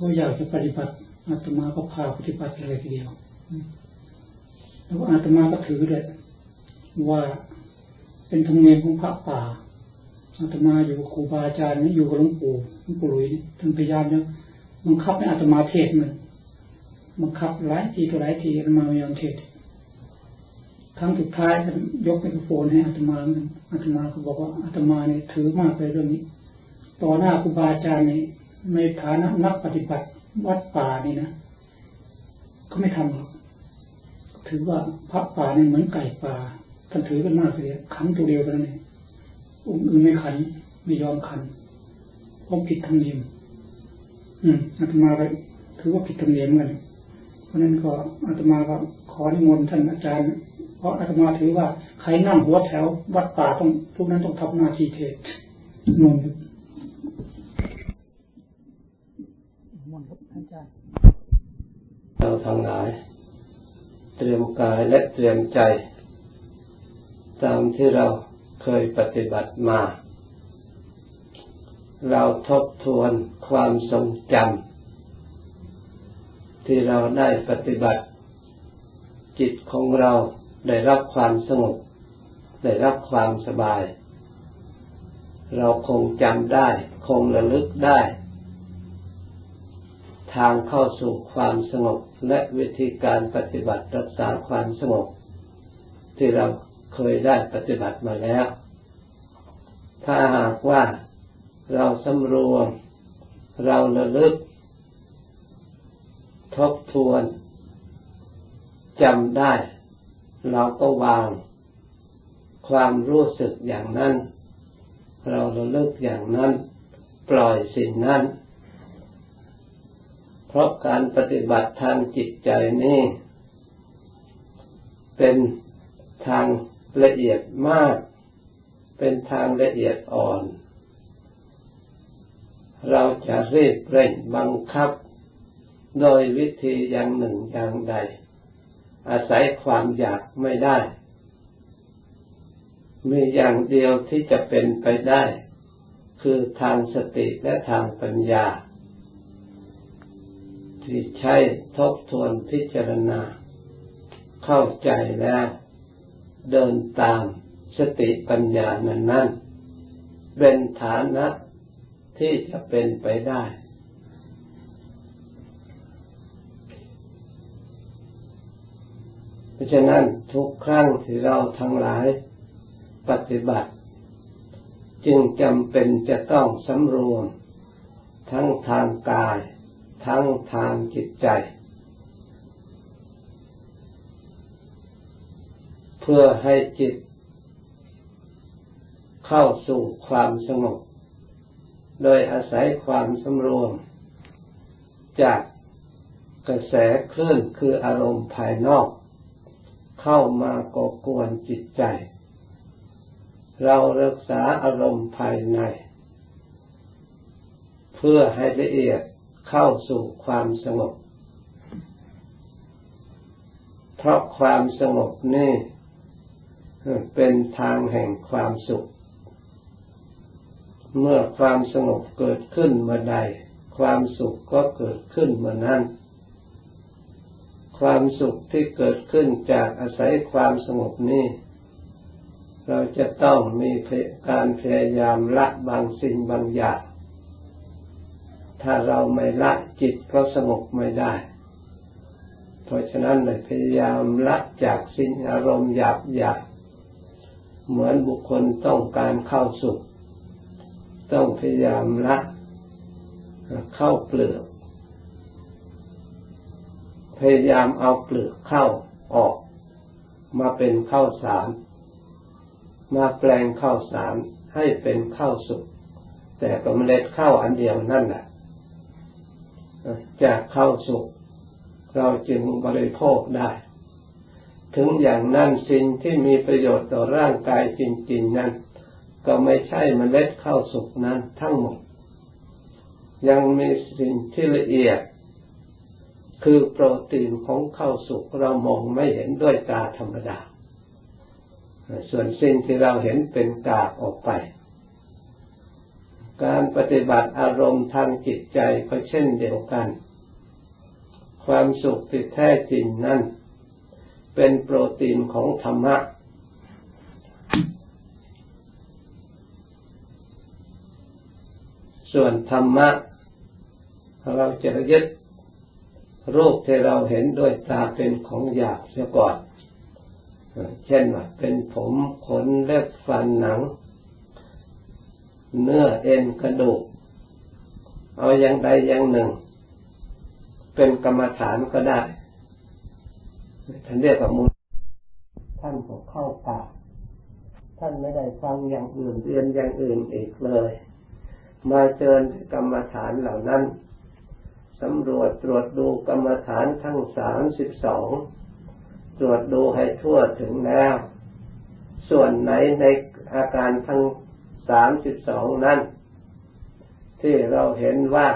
เขาอยากจะปฏิบัติอาตมาก็พาปฏิบัติเลยทีเดียวแล้วอาตมาก็ถือเลยว่าเป็นธรรมเนียมของพระป่าอาตมาอยู่กับครูบาอาจารย์นี่อยู่กับหลวงปู่หลวงปู่หลุยท่านพยายามจะบังคับให้อาตมาเทศมันบังคับหลายทีตัวหลายทีอาตมาไม่ยอมเทศครั้งสุดท้ายท่านยกไมโครโฟนให้อาตมาอาตมาก็บอกว่าอาตมาเนี่ยถือมากเลยเรื่องนี้ ต่อหน้าครูบาอาจารย์ใน ในฐานะนักปฏิบัติวัดป่านี่นะ ก็ไม่ทำหรอกถือว่าพระป่าเนี่ยเหมือนไก่ป่าท่านถือกันมากเลยขันตัวเดียวกันนี่องค์อื่นไม่ขันไม่ยอมขันเพราะผิดธรรมเนียม อืมอาตมาไปถือว่าผิดธรรมเนียมกันเพราะนั้นก็อาตมาก็ขอนิมนต์ท่านอาจารย์ เพราะอาตมาถือว่าใครนั่งหัวแถววัดป่าต้องทุกนั้นต้องทำหน้าที่เทศนนมนครับอาจารย์ เราทั้งหลาย เตรียมกายและเตรียมใจ ตามที่เราเคยปฏิบัติมา เราทบทวนความทรงจำที่เราได้ปฏิบัติ จิตของเราได้รับความสงบได้รับความสบาย เราคงจำได้ คงระลึกได้ ทางเข้าสู่ความสงบและวิธีการปฏิบัติรักษาความสงบ ที่เราเคยได้ปฏิบัติมาแล้ว ถ้าหากว่าเราสำรวม เราระลึก ทบทวนจำได้ เราก็วาง ความรู้สึกอย่างนั้น เราระลึกอย่างนั้น ปล่อยสิ่งนั้น เพราะการปฏิบัติทางจิตใจนี้เป็นทางละเอียดมาก เป็นทางละเอียดอ่อน เราจะรีบเร่งบังคับ โดยวิธีอย่างหนึ่งอย่างใด อาศัยความอยากไม่ได้ มีอย่างเดียวที่จะเป็นไปได้ คือทางสติและทางปัญญา ที่ใช้ทบทวนพิจารณา เข้าใจแล้ว เดินตามสติปัญญานั้นนั้นเป็นฐานะที่จะเป็นไปได้ เพราะฉะนั้นทุกครั้งที่เราทั้งหลายปฏิบัติ จึงจำเป็นจะต้องสำรวมทั้งทางกาย ทั้งทางจิตใจ เพื่อให้จิต เข้าสู่ความสงบโดยอาศัยความสำรวม จากกระแสคลื่นคืออารมณ์ภายนอก เข้ามาก่อกวนจิตใจ เรารักษาอารมณ์ภายใน เพื่อให้ละเอียด เข้าสู่ความสงบ เพราะความสงบนี่เป็นทางแห่งความสุข เมื่อความสงบเกิดขึ้นเมื่อใด ความสุขก็เกิดขึ้นเมื่อนั้น ความสุขที่เกิดขึ้นจากอาศัยความสงบนี้เราจะต้องมีการพยายามละบางสิ่งบางอย่าง ถ้าเราไม่ละจิตก็สงบไม่ได้ เพราะฉะนั้นเลยพยายามละจากสิ่งอารมณ์หยาบหยาบเหมือนบุคคลต้องการเข้าสุข ต้องพยายามละเข้าเปลือก พยายามเอาเปลือกเข้าออก มาเป็นข้าวสาร มาแปลงข้าวสารให้เป็นข้าวสุกแต่ก็เมล็ดข้าวอันเดียวนั่นแหละ จากข้าวสุกเราจึงบริโภคได้ ถึงอย่างนั้นสิ่งที่มีประโยชน์ต่อร่างกายจริงๆนั้น ก็ไม่ใช่มเมล็ดข้าวสุกนั้นทั้งหมด ยังมีสิ่งที่ละเอียด คือโปรตีนของข้าวสุกเรามองไม่เห็นด้วยตาธรรมดา ส่วนสิ่งที่เราเห็นเป็นกากออกไป การปฏิบัติอารมณ์ทางจิตใจก็เช่นเดียวกัน ความสุขที่แท้จริงนั้นเป็นโปรตีนของธรรมะ ส่วนธรรมะ เราจะยึดรูปที่เราเห็นด้วยตาเป็นของหยาบเสียก่อน เช่นว่าเป็นผมขนเล็บฟันหนัง เนื้อเอ็นกระดูก เอาอย่างใดอย่างหนึ่ง เป็นกรรมฐานก็ได้ท่านเรียกว่ามูลท่านก็เข้าป่าท่านไม่ได้ฟังอย่างอื่นเรียนอย่างอื่นอีกเลย มาเจริญกรรมฐานเหล่านั้นสำรวจตรวจดูกรรมฐานทั้งสามสิบสองตรวจดูให้ทั่วถึงแล้ว ส่วนไหนในอาการทั้ง สามสิบสองนั้น ที่เราเห็นว่า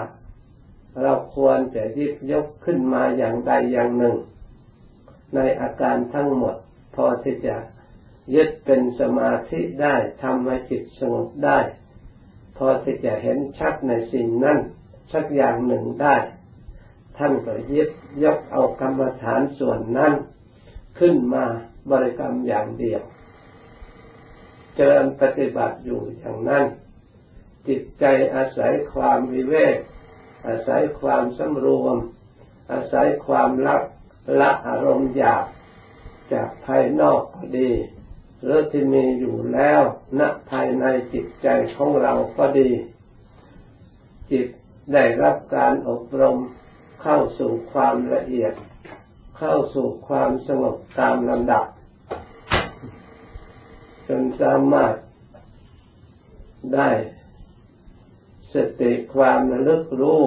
เราควรจะยิบยกขึ้นมาอย่างใดอย่างหนึ่ง ในอาการทั้งหมด พอที่จะยึดเป็นสมาธิได้ทำให้จิตสงบได้ พอที่จะเห็นชัดในสิ่งนั้นสักอย่างหนึ่งได้ ท่านก็ยึดยกเอากรรมฐานส่วนนั้น ขึ้นมาบริกรรมอย่างเดียว เจริญปฏิบัติอยู่อย่างนั้น จิตใจอาศัยความวิเวก อาศัยความสำรวม อาศัยความละละอารมณ์หยาบจากภายนอกก็ดีหรือที่มีอยู่แล้วณภายในจิตใจของเราก็ดี จิตได้รับการอบรมเข้าสู่ความละเอียด เข้าสู่ความสงบตามลำดับ จนสามารถได้สติความระลึกรู้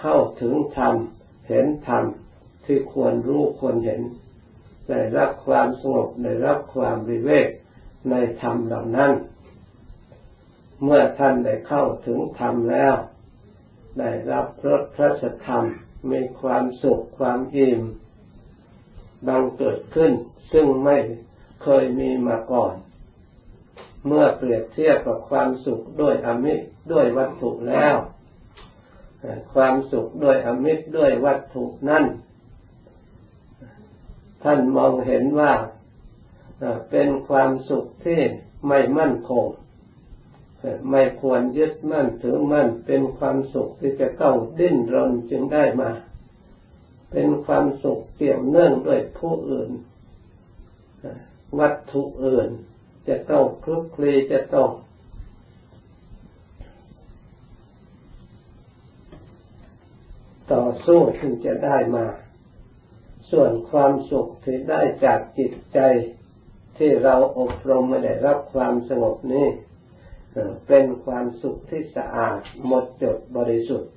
เข้าถึงธรรม เห็นธรรมที่ควรรู้ควรเห็น ได้รับความสงบได้รับความวิเวกในธรรมเหล่านั้น เมื่อท่านได้เข้าถึงธรรมแล้ว ได้รับรสพระสธรรมมีความสุขความอิ่มบังเกิดขึ้น ซึ่งไม่ เคยมีมาก่อน เมื่อเปรียบเทียบกับความสุขด้วยอมิตรด้วยวัตถุแล้ว ความสุขด้วยอมิตรด้วยวัตถุนั่น ท่านมองเห็นว่าเป็นความสุขที่ไม่มั่นคง ไม่ควรยึดมั่นถือมั่น เป็นความสุขที่จะต้องดิ้นรนจึงได้มา เป็นความสุขเกี่ยวเนื่องด้วยผู้อื่น วัตถุอื่น จะต้องคลุกคลีจะต้องต่อสู้ถึงจะได้มา ส่วนความสุขที่ได้จากจิตใจที่เราอบรมไม่ได้รับความสงบนี้เป็นความสุขที่สะอาดหมดจดบริสุทธิ์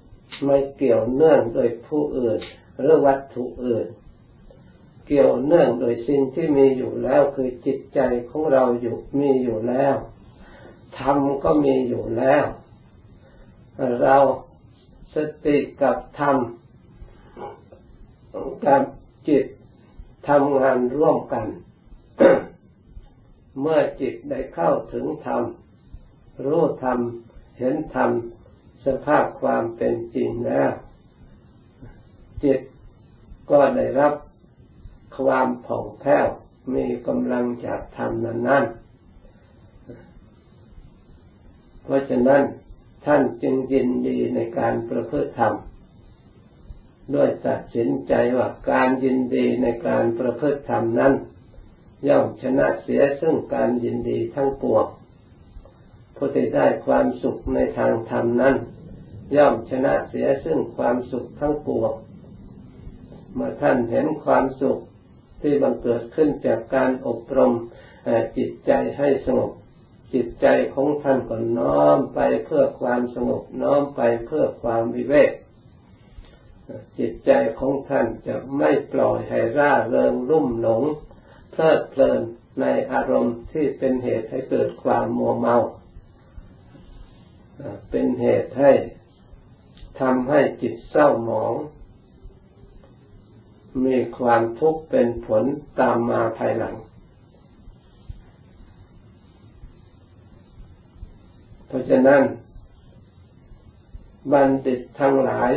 ไม่เกี่ยวเนื่องโดยผู้อื่น หรือวัตถุอื่น เกี่ยวเนื่องโดยสิ่งที่มีอยู่แล้วคือจิตใจของเราอยู่มีอยู่แล้วธรรมก็มีอยู่แล้ว เราสติกับธรรมกับจิตทำงานร่วมกัน เมื่อจิตได้เข้าถึงธรรมรู้ธรรมเห็นธรรมสภาพความเป็นจริงแล้ว จิตก็ได้รับ ความผ่องแผ้วมีกำลังจากธรรมนั้นนั้นเพราะฉะนั้นท่านจึงยินดีในการประพฤติธรรมด้วยตัดสินใจว่าการยินดีในการประพฤติธรรมนั้น ย่อมชนะเสียซึ่งการยินดีทั้งปวงผู้ที่ได้ความสุขในทางธรรมนั้น ย่อมชนะเสียซึ่งความสุขทั้งปวงเมื่อท่านเห็นความสุข ที่บังเกิดขึ้นจากการอบรมจิตใจให้สงบ จิตใจของท่านก็น้อมไปเพื่อความสงบน้อมไปเพื่อความวิเวกจิตใจของท่านจะไม่ปล่อยให้ร่าเริงรุ่มหลง เพลิดเพลินในอารมณ์ที่เป็นเหตุให้เกิดความมัวเมา เป็นเหตุให้ทำให้จิตเศร้าหมอง มีความทุกข์เป็นผลตามมาภายหลัง เพราะฉะนั้น บัณฑิตทั้งหลาย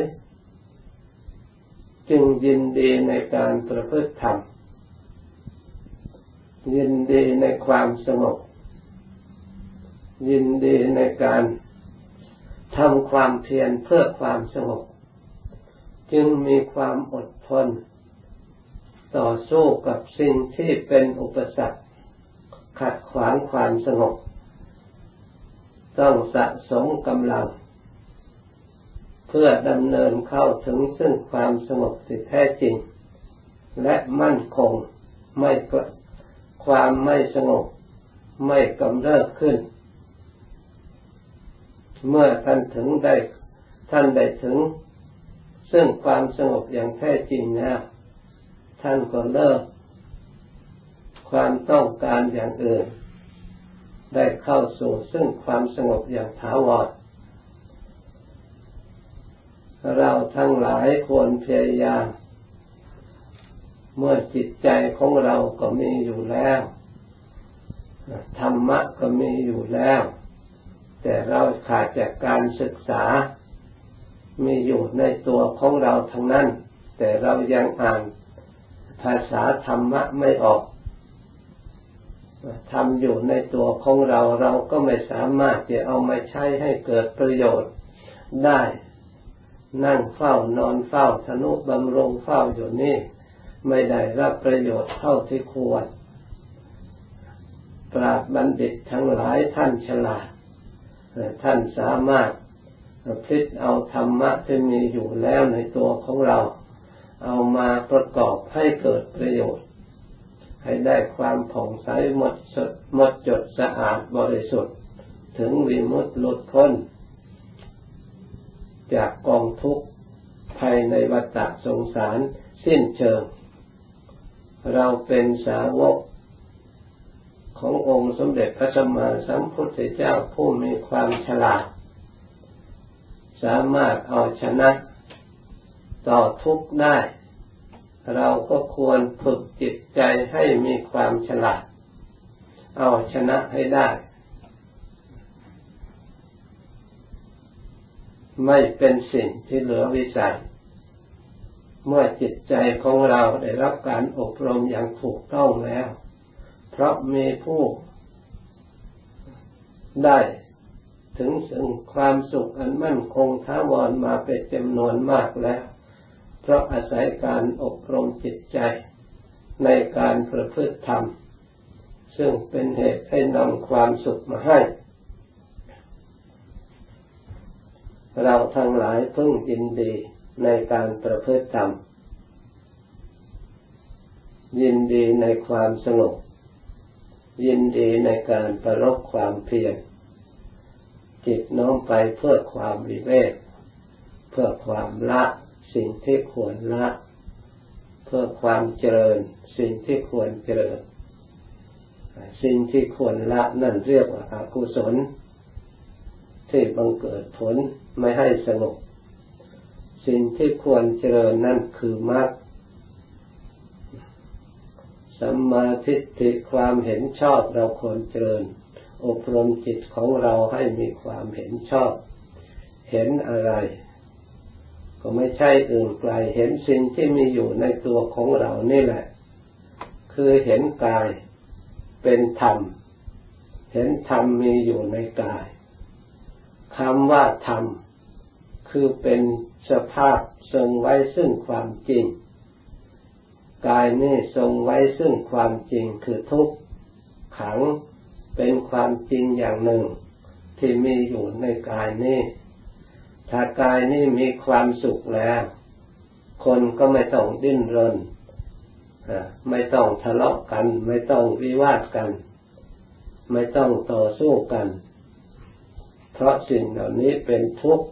จึงยินดีในการประพฤติธรรม ยินดีในความสงบ ยินดีในการทำความเพียรเพื่อความสงบจึงมีความอดทน ต่อสู้กับสิ่งที่เป็นอุปสรรค ขัดขวางความสงบ ต้องสะสมกำลัง เพื่อดำเนินเข้าถึงซึ่งความสงบที่แท้จริง และมั่นคงไม่ความไม่สงบ ไม่กำเริบขึ้น เมื่อท่านถึงได้ท่านได้ถึง ซึ่งความสงบอย่างแท้จริงแล้ว ท่านก็เลิกความต้องการอย่างอื่น ได้เข้าสู่ซึ่งความสงบอย่างถาวร เราทั้งหลายควรพยายาม เมื่อจิตใจของเราก็มีอยู่แล้ว ธรรมะก็มีอยู่แล้ว แต่เราขาดจากการศึกษา มีอยู่ในตัวของเราทั้งนั้น แต่เรายังอ่าน ภาษาธรรมะไม่ออกทำอยู่ในตัวของเราเราก็ไม่สามารถจะเอามาใช้ให้เกิดประโยชน์ได้ นั่งเฝ้านอนเฝ้าธนุบำรุงเฝ้าอยู่นี่ ไม่ได้รับประโยชน์เท่าที่ควร ปราบบัณฑิตทั้งหลายท่านฉลาดท่านสามารถพลิกเอาธรรมะที่มีอยู่แล้วในตัวของเรา เอามาประกอบให้เกิดประโยชน์ ให้ได้ความผ่องใสหมดสดหมดจดสะอาดบริสุทธิ์ ถึงวิมุตติหลุดพ้น จากกองทุกข์ภายในวัฏสงสารสิ้นเชิง เราเป็นสาวกขององค์สมเด็จพระสัมมาสัมพุทธเจ้าผู้มีความฉลาด สามารถเอาชนะ ต่อทุกข์ได้ เราก็ควรฝึกจิตใจให้มีความฉลาด เอาชนะให้ได้ ไม่เป็นสิ่งที่เหลือวิสัยเมื่อจิตใจของเราได้รับการอบรมอย่างถูกต้องแล้ว เพราะมีผู้ได้ถึงสึ่งความสุขอันมั่นคงท้าวรมาเป็นจำนวนมากแล้ว เพราะอาศัยการอบรมจิตใจในการประพฤติธรรม ซึ่งเป็นเหตุให้นำความสุขมาให้ เราทั้งหลายพึ่งยินดีในการประพฤติธรรม ยินดีในความสงบยินดีในการประลบความเพียรจิตน้อมไปเพื่อความวิเวกเพื่อความละ สิ่งที่ควรละเพื่อความเจริญ สิ่งที่ควรเจริญ สิ่งที่ควรละนั่นเรียกว่าอากุศล ที่บังเกิดผลไม่ให้สงบสิ่งที่ควรเจริญนั่นคือมรรคสัมมาทิฏฐิความเห็นชอบเราควรเจริญ อบรมจิตของเราให้มีความเห็นชอบ เห็นอะไร ก็ไม่ใช่อื่นไกลเห็นสิ่งที่มีอยู่ในตัวของเรานี่แหละ คือเห็นกายเป็นธรรม เห็นธรรมมีอยู่ในกายคำว่าธรรม คือเป็นสภาพทรงไว้ซึ่งความจริง กายนี่ทรงไว้ซึ่งความจริงคือทุกขังเป็นความจริงอย่างหนึ่ง ที่มีอยู่ในกายนี้ ถ้ากายนี่มีความสุขแล้ว คนก็ไม่ต้องดิ้นรนไม่ต้องทะเลาะกัน ไม่ต้องวิวาทกัน ไม่ต้องต่อสู้กัน เพราะสิ่งเหล่านี้เป็นทุกข์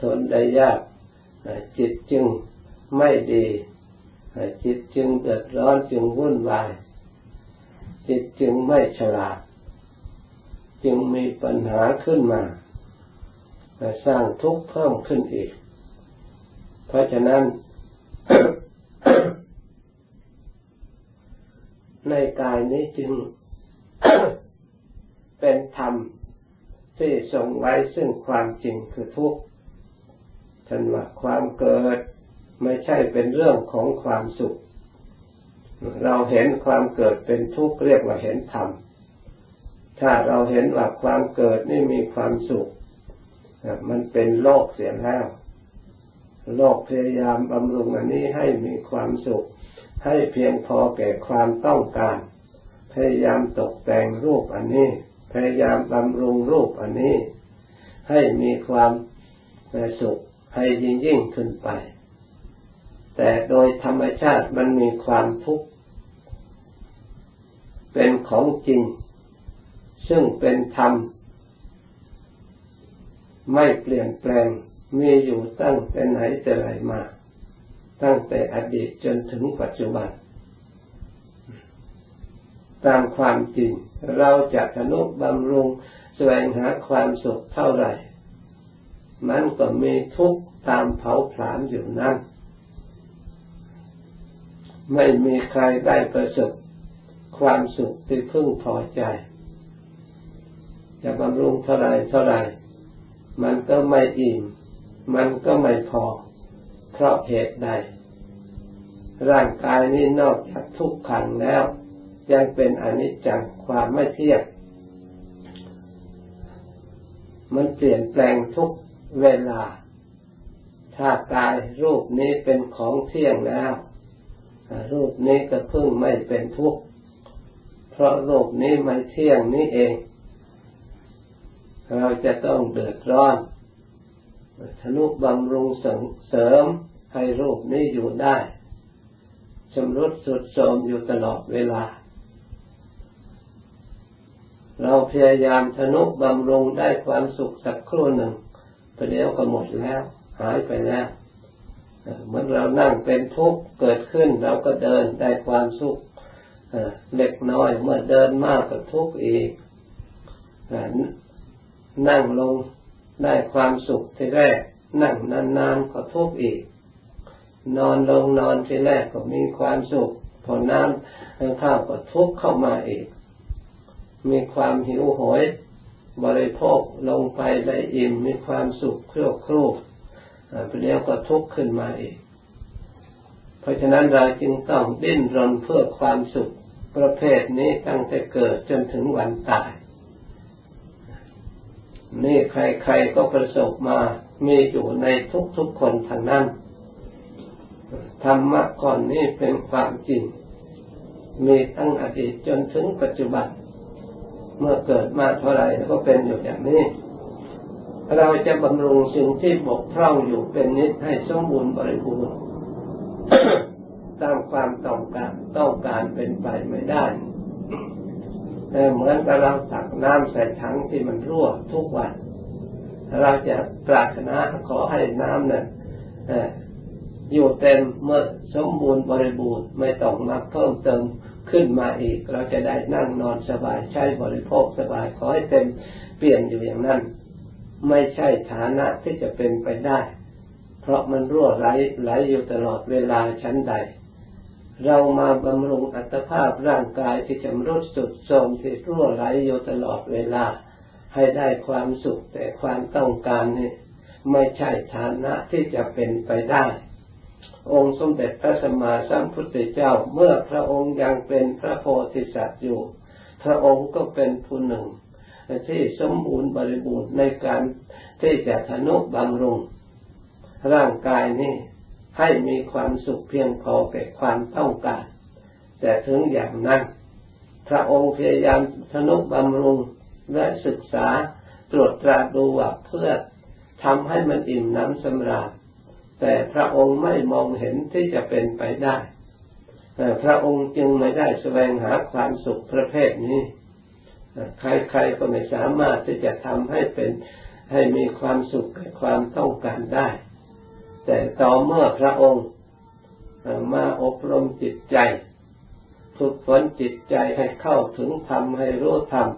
ทนได้ยากจิตจึงไม่ดีจิตจึงเดือดร้อนจึงวุ่นวาย จิตจึงไม่ฉลาด จึงมีปัญหาขึ้นมา สร้างทุกข์เพิ่มขึ้นอีก เพราะฉะนั้น ในกายนี้จึง เป็นธรรมที่ทรงไว้ซึ่งความจริงคือทุกข์ท่านว่าความเกิดไม่ใช่เป็นเรื่องของความสุข เราเห็นความเกิดเป็นทุกข์เรียกว่าเห็นธรรม ถ้าเราเห็นว่าความเกิดนี่มีความสุข มันเป็นโลกเสียแล้ว โลกพยายามบำรุงอันนี้ให้มีความสุข ให้เพียงพอแก่ความต้องการ พยายามตกแต่งรูปอันนี้ พยายามบำรุงรูปอันนี้ ให้มีความสุขให้ยิ่งยิ่งขึ้นไป แต่โดยธรรมชาติมันมีความทุกข์เป็นของจริง ซึ่งเป็นธรรม ไม่เปลี่ยนแปลงมีอยู่ตั้งแต่ไหนแต่ไรมา ตั้งแต่อดีตจนถึงปัจจุบัน ตามความจริงเราจะทนุบำรุงแสวงหาความสุขเท่าไหร่ มันก็มีทุกข์ตามเผาผลาญอยู่นั่น ไม่มีใครได้ประสบความสุขที่พึ่งพอใจ จะบำรุงเท่าไรเท่าไร มันก็ไม่อิ่ม มันก็ไม่พอ เพราะเหตุใด ร่างกายนี้นอกจากทุกขังแล้ว ยังเป็นอนิจจังความไม่เที่ยง มันเปลี่ยนแปลงทุกเวลา ถ้ากายรูปนี้เป็นของเที่ยงแล้ว รูปนี้ก็เพิ่งไม่เป็นทุกข์ เพราะโลกนี้ไม่เที่ยงนี้เอง เราจะต้องเดือดร้อนทนุบำรุงเสริมให้รูปนี้อยู่ได้ชำรุดสุดโทมอยู่ตลอดเวลา เราพยายามทนุบำรุงได้ความสุขสักครู่หนึ่งประเดี๋ยวก็หมดแล้ว หายไปแล้วเมื่อเรานั่งเป็นทุกข์เกิดขึ้นเราก็เดินได้ความสุขเล็กน้อย เมื่อเดินมากก็ทุกข์อีก นั่งลงได้ความสุขที่แรก นั่งนานๆก็ทุกข์อีก นอนลงนอนที่แรกก็มีความสุข พอน้ำข้าวก็ทุกข์เข้ามาอีก มีความหิวโหย บริโภคลงไปได้อิ่มมีความสุขเครียดครูเดี๋ยวก็ทุกข์ขึ้นมาอีก เพราะฉะนั้นเราจึงต้องดิ้นรนเพื่อความสุขประเภทนี้ตั้งแต่เกิดจนถึงวันตาย นี่ใครๆก็ประสบมามีอยู่ในทุกๆคนทางนั้น ธรรมะก่อนนี้เป็นความจริง มีตั้งอดีตจนถึงปัจจุบัน เมื่อเกิดมาเท่าไหร่ก็เป็นอยู่อย่างนี้ เราจะบำรุงสิ่งที่บกพร่องอยู่เป็นนิดให้สมบูรณ์บริบูรณ์ตามความต้องการต้องการเป็นไปไม่ได้ แต่เหมือนกับเราตักน้ำใส่ถังที่มันรั่วทุกวัน เราจะปรารถนาขอให้น้ำเนั้นอยู่เต็มเมื่อสมบูรณ์บริบูรณ์ไม่ต้องมาเพิ่มเติมขึ้นมาอีก เราจะได้นั่งนอนสบายใช้บริโภคสบายขอให้เต็มเปลี่ยนอยู่อย่างนั้น ไม่ใช่ฐานะที่จะเป็นไปได้ เพราะมันรั่วไหลไหลอยู่ตลอดเวลาชั้นใด เรามาบำรุงอัตภาพร่างกายที่จำรุดสุดโทมที่รั่วไหลอยู่ตลอดเวลา ให้ได้ความสุขแต่ความต้องการนี่ไม่ใช่ฐานะที่จะเป็นไปได้ องค์สมเด็จพระสัมมาสัมพุทธเจ้าเมื่อพระองค์ยังเป็นพระโพธิสัตว์อยู่ พระองค์ก็เป็นผู้หนึ่ง ที่สมบูรณ์บริบูรณ์ในการที่จะทนุบำรุงร่างกายนี้ ให้มีความสุขเพียงพอแก่ความต้องการ แต่ถึงอย่างนั้น พระองค์พยายามทนุบำรุงและศึกษาตรวจตราดูว่าเพื่อทำให้มันอิ่มน้ำสำราญแต่พระองค์ไม่มองเห็นที่จะเป็นไปได้พระองค์จึงไม่ได้แสวงหาความสุขประเภทนี้ ใครๆก็ไม่สามารถที่จะทำให้เป็นให้มีความสุขกับความต้องการได้ แต่ต่อเมื่อพระองค์มาอบรมจิตใจฝึกฝนจิตใจให้เข้าถึงธรรมให้รู้ธรรม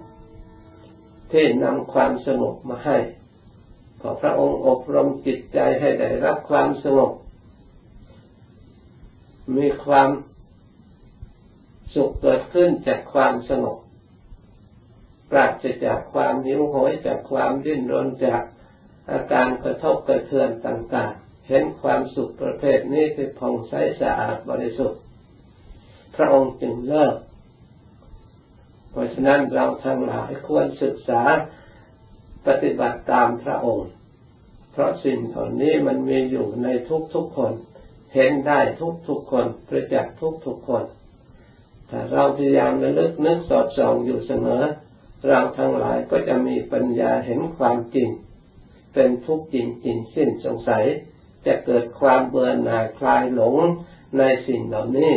ที่นำความสงบมาให้พอพระองค์อบรมจิตใจให้ได้รับความสงบ มีความสุขเกิดขึ้นจากความสงบปราศจากความหิวโหยจากความดิ้นรนจากอาการกระทบกระเทือนต่างๆ เห็นความสุขประเภทนี้คือผ่องใสสะอาดบริสุทธิ์ พระองค์จึงเลิก เพราะฉะนั้นเราทั้งหลายควรศึกษาปฏิบัติตามพระองค์ เพราะสิ่งเหล่านี้มันมีอยู่ในทุกๆคน เห็นได้ทุกๆคนประจักษ์ทุกๆคนถ้าเราพยายามระลึกนึกสอดส่องอยู่เสมอ เราทั้งหลายก็จะมีปัญญาเห็นความจริง เป็นทุกข์จริงๆสิ้นสงสัย จะเกิดความเบื่อหน่ายคลายหลงในสิ่งเหล่านี้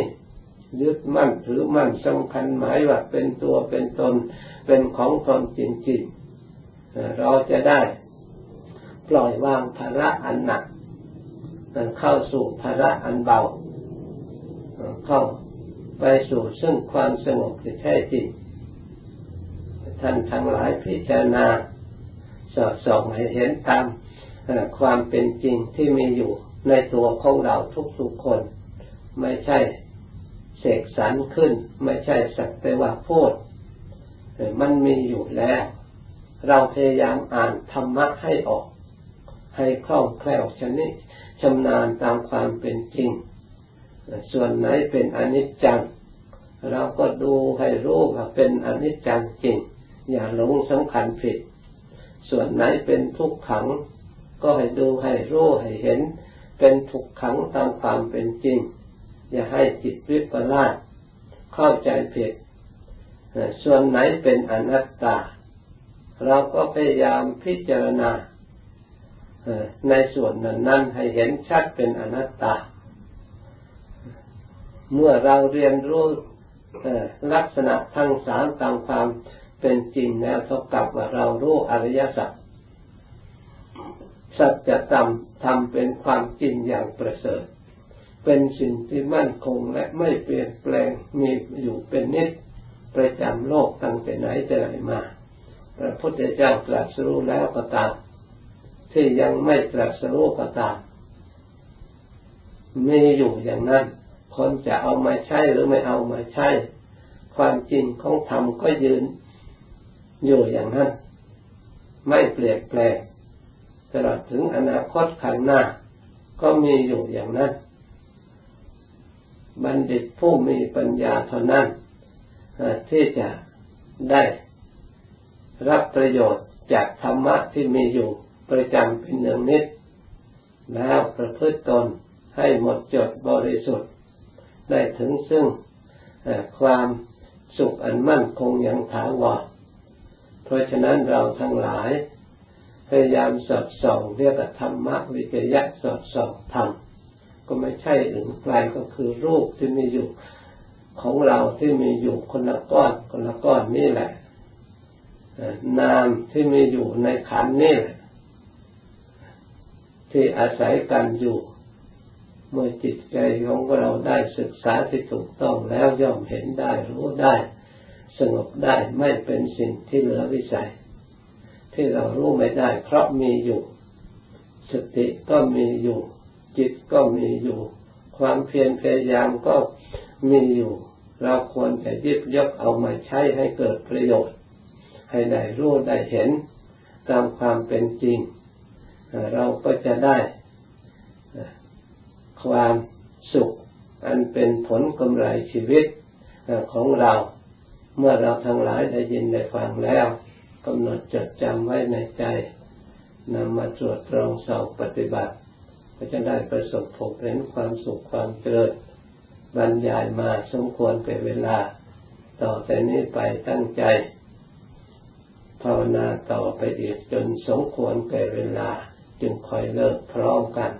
ยึดมั่นถือมั่นสำคัญหมายว่าเป็นตัวเป็นตนเป็นของตนจริงๆเราจะได้ปล่อยวางภาระอันหนักเข้าสู่ภาระอันเบา เข้าไปสู่ซึ่งความสงบที่แท้จริงท่านทั้งหลายพิจารณาสอดส่องให้เห็นตาม ความเป็นจริงที่มีอยู่ในตัวของเราทุกๆคน ไม่ใช่เสกสรรขึ้น ไม่ใช่สักแต่ว่าพูดมันมีอยู่แล้ว เราพยายามอ่านธรรมะให้ออก ให้คล่องแคล่วชนิดชำนาญตามความเป็นจริง ส่วนไหนเป็นอนิจจัง เราก็ดูให้รู้ว่าเป็นอนิจจังจริง อย่าหลงสำคัญผิด ส่วนไหนเป็นทุกขัง ก็ให้ดูให้รู้ให้เห็น เป็นทุกขังตามความเป็นจริง อย่าให้จิตวิปลาสเข้าใจผิดส่วนไหนเป็นอนัตตา เราก็พยายามพิจารณาในส่วนนั้นนั้นให้เห็นชัดเป็นอนัตตา เมื่อเราเรียนรู้ลักษณะทั้งสามตามความเป็นจริงแล้วเท่ากับว่าเรารู้อริยสัจ สัจธรรมทำเป็นความจริงอย่างประเสริฐ เป็นสิ่งที่มั่นคงและไม่เปลี่ยนแปลงมีอยู่เป็นนิจประจำโลกตั้งแต่ไหนแต่ไหนมา พระพุทธเจ้าตรัสรู้แล้วก็ตาม ที่ยังไม่ตรัสรู้ก็ตามมีอยู่อย่างนั้น คนจะเอามาใช้หรือไม่เอามาใช้ ความจริงของธรรมก็ยืนอยู่อย่างนั้น ไม่เปลี่ยนแปลง ตลอดถึงอนาคตข้างหน้า ก็มีอยู่อย่างนั้น บัณฑิตผู้มีปัญญาเท่านั้นที่จะได้รับประโยชน์จากธรรมะที่มีอยู่ประจำเป็นเนืองนิด แล้วประพฤติตนให้หมดจดบริสุทธิ์ ได้ถึงซึ่งความสุขอันมั่นคงอย่างถาวรเพราะฉะนั้นเราทั้งหลาย พยายามสอดส่องเรียกธรรมะวิจยะสอดส่องธรรมก็ไม่ใช่อื่นไกลก็คือรูปที่มีอยู่ของเราที่มีอยู่คนละก้อนคนละก้อนนี่แหละนามที่มีอยู่ในขันนี่แหละที่อาศัยกันอยู่ เมื่อจิตใจของเราได้ศึกษาที่ถูกต้องแล้วย่อมเห็นได้รู้ได้ สงบได้ไม่เป็นสิ่งที่เหลือวิสัย ที่เรารู้ไม่ได้ เพราะมีอยู่ สติก็มีอยู่ จิตก็มีอยู่ ความเพียรพยายามก็มีอยู่ เราควรจะยึดยกเอามาใช้ให้เกิดประโยชน์ ให้ได้รู้ได้เห็นตามความเป็นจริง เราก็จะได้ความสุข อันเป็นผลกำไรชีวิตของเรา เมื่อเราทั้งหลายได้ยินได้ฟังแล้ว กำหนดจดจำไว้ในใจนำมาตรวจตรองสอบปฏิบัติ ก็จะได้ประสบผลเห็นความสุขความเกิดบรรยายมาสมควรเกิดเวลา ต่อแต่นี้ไปตั้งใจ ภาวนาต่อไปอีกจนสมควรเกิดเวลา จึงคอยเลิกพร้อมกัน